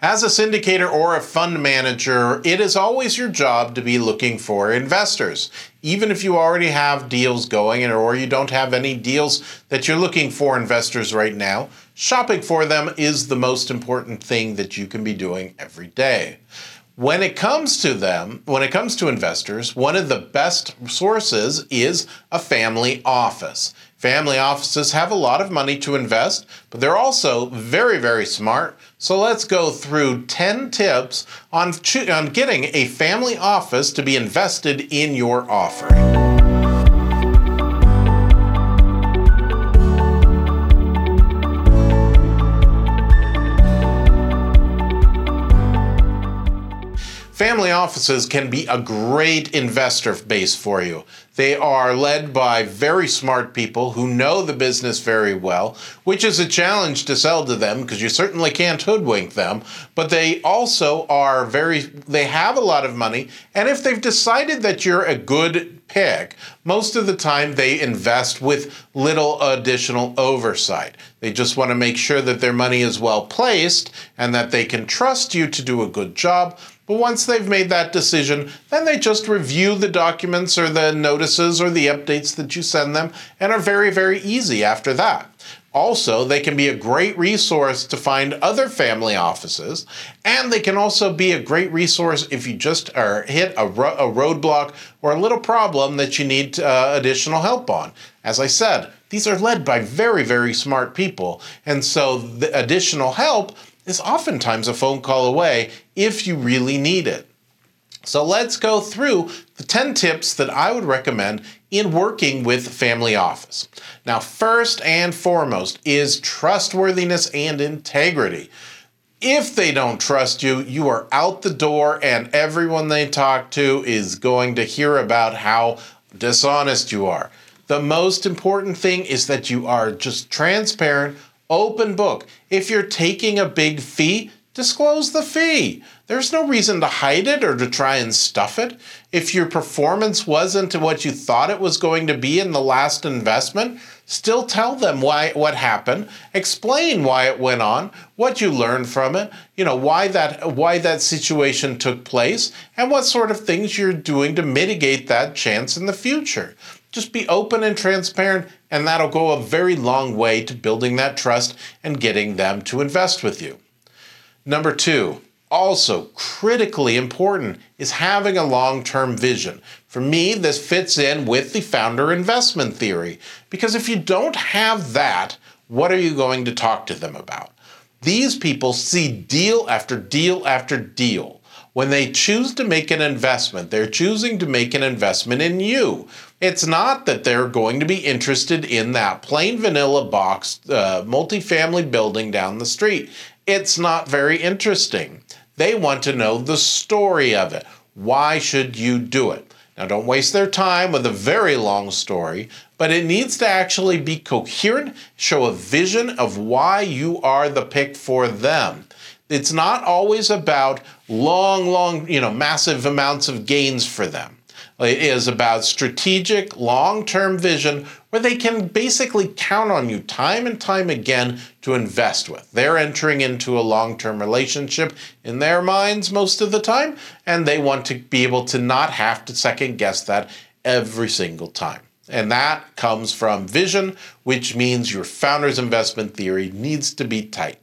As a syndicator or a fund manager, it is always your job to be looking for investors. Even if you already have deals going or you don't have any deals that you're looking for investors right now, shopping for them is the most important thing that you can be doing every day. When it comes to them, when it comes to investors, one of the best sources is a family office. Family offices have a lot of money to invest, but they're also very, very smart. So let's go through 10 tips on, on getting a family office to be invested in your offering. Family offices can be a great investor base for you. They are led by very smart people who know the business very well, which is a challenge to sell to them because you certainly can't hoodwink them. But they also are very, they have a lot of money. And if they've decided that you're a good pick, most of the time they invest with little additional oversight. They just want to make sure that their money is well placed and that they can trust you to do a good job but once they've made that decision, then they just review the documents or the notices or the updates that you send them and are very, very easy after that. Also, they can be a great resource to find other family offices, and they can also be a great resource if you just are hit a, ro- a roadblock or a little problem that you need uh, additional help on. As I said, these are led by very, very smart people, and so the additional help is oftentimes a phone call away if you really need it. So let's go through the 10 tips that I would recommend in working with family office. Now, first and foremost is trustworthiness and integrity. If they don't trust you, you are out the door, and everyone they talk to is going to hear about how dishonest you are. The most important thing is that you are just transparent, Open book. If you're taking a big fee, disclose the fee. There's no reason to hide it or to try and stuff it. If your performance wasn't what you thought it was going to be in the last investment, still tell them why what happened, explain why it went on, what you learned from it, you know, why that why that situation took place and what sort of things you're doing to mitigate that chance in the future. Just be open and transparent, and that'll go a very long way to building that trust and getting them to invest with you. Number two, also critically important, is having a long term vision. For me, this fits in with the founder investment theory, because if you don't have that, what are you going to talk to them about? These people see deal after deal after deal when they choose to make an investment, they're choosing to make an investment in you. It's not that they're going to be interested in that plain vanilla box uh, multifamily building down the street. It's not very interesting. They want to know the story of it. Why should you do it? Now, don't waste their time with a very long story, but it needs to actually be coherent, show a vision of why you are the pick for them. It's not always about long, long, you know, massive amounts of gains for them. It is about strategic, long term vision where they can basically count on you time and time again to invest with. They're entering into a long term relationship in their minds most of the time, and they want to be able to not have to second guess that every single time. And that comes from vision, which means your founder's investment theory needs to be tight.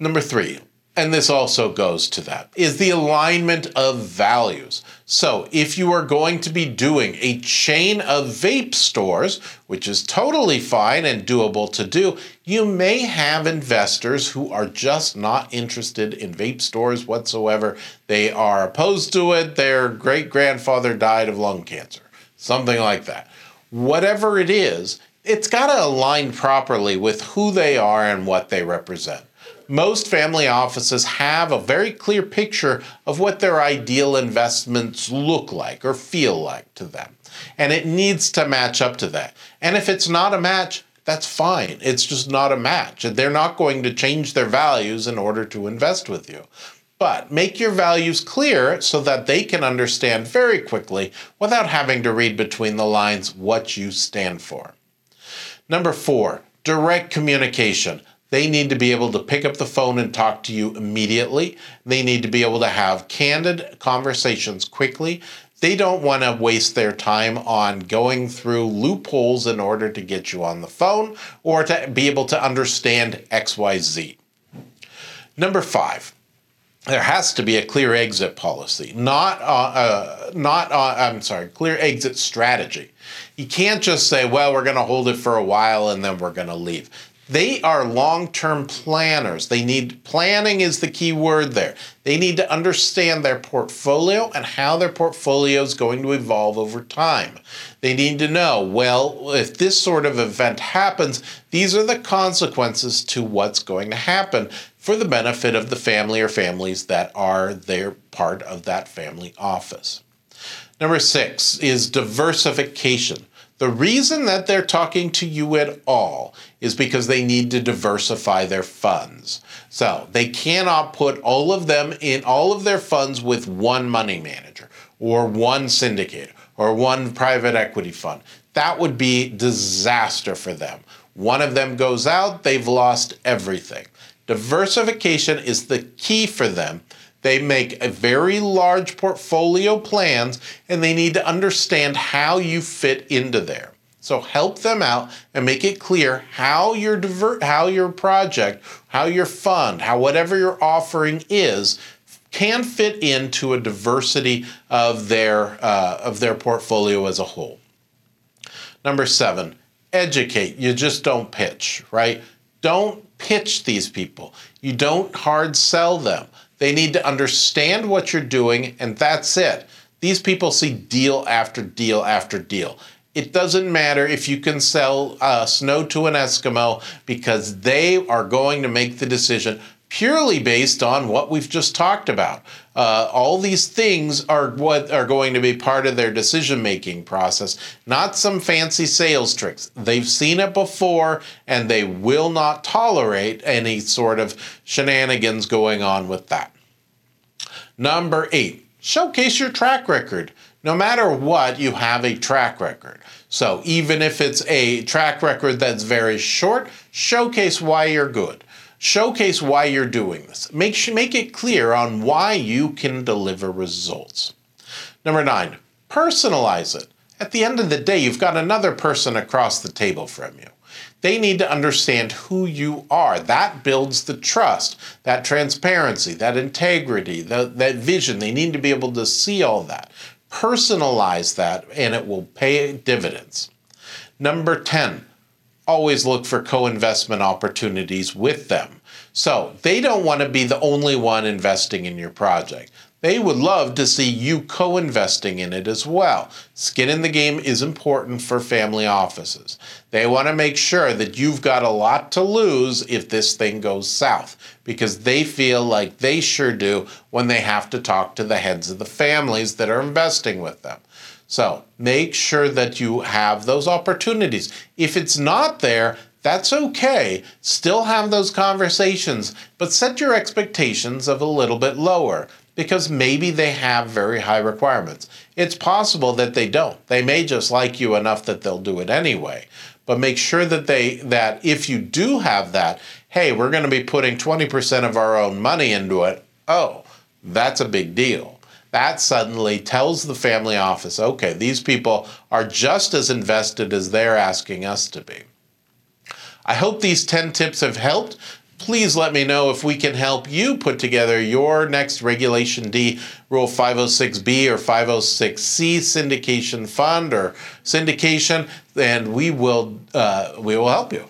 Number three, and this also goes to that, is the alignment of values. So, if you are going to be doing a chain of vape stores, which is totally fine and doable to do, you may have investors who are just not interested in vape stores whatsoever. They are opposed to it. Their great grandfather died of lung cancer, something like that. Whatever it is, it's got to align properly with who they are and what they represent most family offices have a very clear picture of what their ideal investments look like or feel like to them. And it needs to match up to that. And if it's not a match, that's fine. It's just not a match. They're not going to change their values in order to invest with you. But make your values clear so that they can understand very quickly without having to read between the lines what you stand for. Number four, direct communication. They need to be able to pick up the phone and talk to you immediately. They need to be able to have candid conversations quickly. They don't want to waste their time on going through loopholes in order to get you on the phone or to be able to understand XYZ. Number five, there has to be a clear exit policy, not uh, uh, not uh, I'm sorry, clear exit strategy. You can't just say, "Well, we're going to hold it for a while and then we're going to leave." They are long-term planners. They need planning is the key word there. They need to understand their portfolio and how their portfolio is going to evolve over time. They need to know, well, if this sort of event happens, these are the consequences to what's going to happen for the benefit of the family or families that are their part of that family office. Number six is diversification. The reason that they're talking to you at all is because they need to diversify their funds. So they cannot put all of them in all of their funds with one money manager or one syndicator or one private equity fund. That would be disaster for them. One of them goes out, they've lost everything. Diversification is the key for them. They make a very large portfolio plans and they need to understand how you fit into there. So help them out and make it clear how your divert, how your project, how your fund, how whatever your offering is can fit into a diversity of their uh, of their portfolio as a whole. Number seven, educate. You just don't pitch, right? Don't pitch these people. You don't hard sell them. They need to understand what you're doing, and that's it. These people see deal after deal after deal. It doesn't matter if you can sell uh, snow to an Eskimo because they are going to make the decision purely based on what we've just talked about. Uh, all these things are what are going to be part of their decision making process, not some fancy sales tricks. They've seen it before and they will not tolerate any sort of shenanigans going on with that. Number eight, showcase your track record. No matter what, you have a track record. So even if it's a track record that's very short, showcase why you're good. Showcase why you're doing this. Make, make it clear on why you can deliver results. Number nine, personalize it. At the end of the day, you've got another person across the table from you. They need to understand who you are. That builds the trust, that transparency, that integrity, that, that vision. They need to be able to see all that. Personalize that, and it will pay dividends. Number 10, always look for co investment opportunities with them. So they don't want to be the only one investing in your project. They would love to see you co investing in it as well. Skin in the game is important for family offices. They want to make sure that you've got a lot to lose if this thing goes south because they feel like they sure do when they have to talk to the heads of the families that are investing with them. So make sure that you have those opportunities. If it's not there, that's okay. Still have those conversations, but set your expectations of a little bit lower because maybe they have very high requirements. It's possible that they don't. They may just like you enough that they'll do it anyway. But make sure that they that if you do have that, hey, we're going to be putting 20% of our own money into it. Oh, that's a big deal that suddenly tells the family office okay, these people are just as invested as they're asking us to be. I hope these 10 tips have helped. Please let me know if we can help you put together your next Regulation D Rule 506B or 506C syndication fund or syndication, and we will uh, we will help you.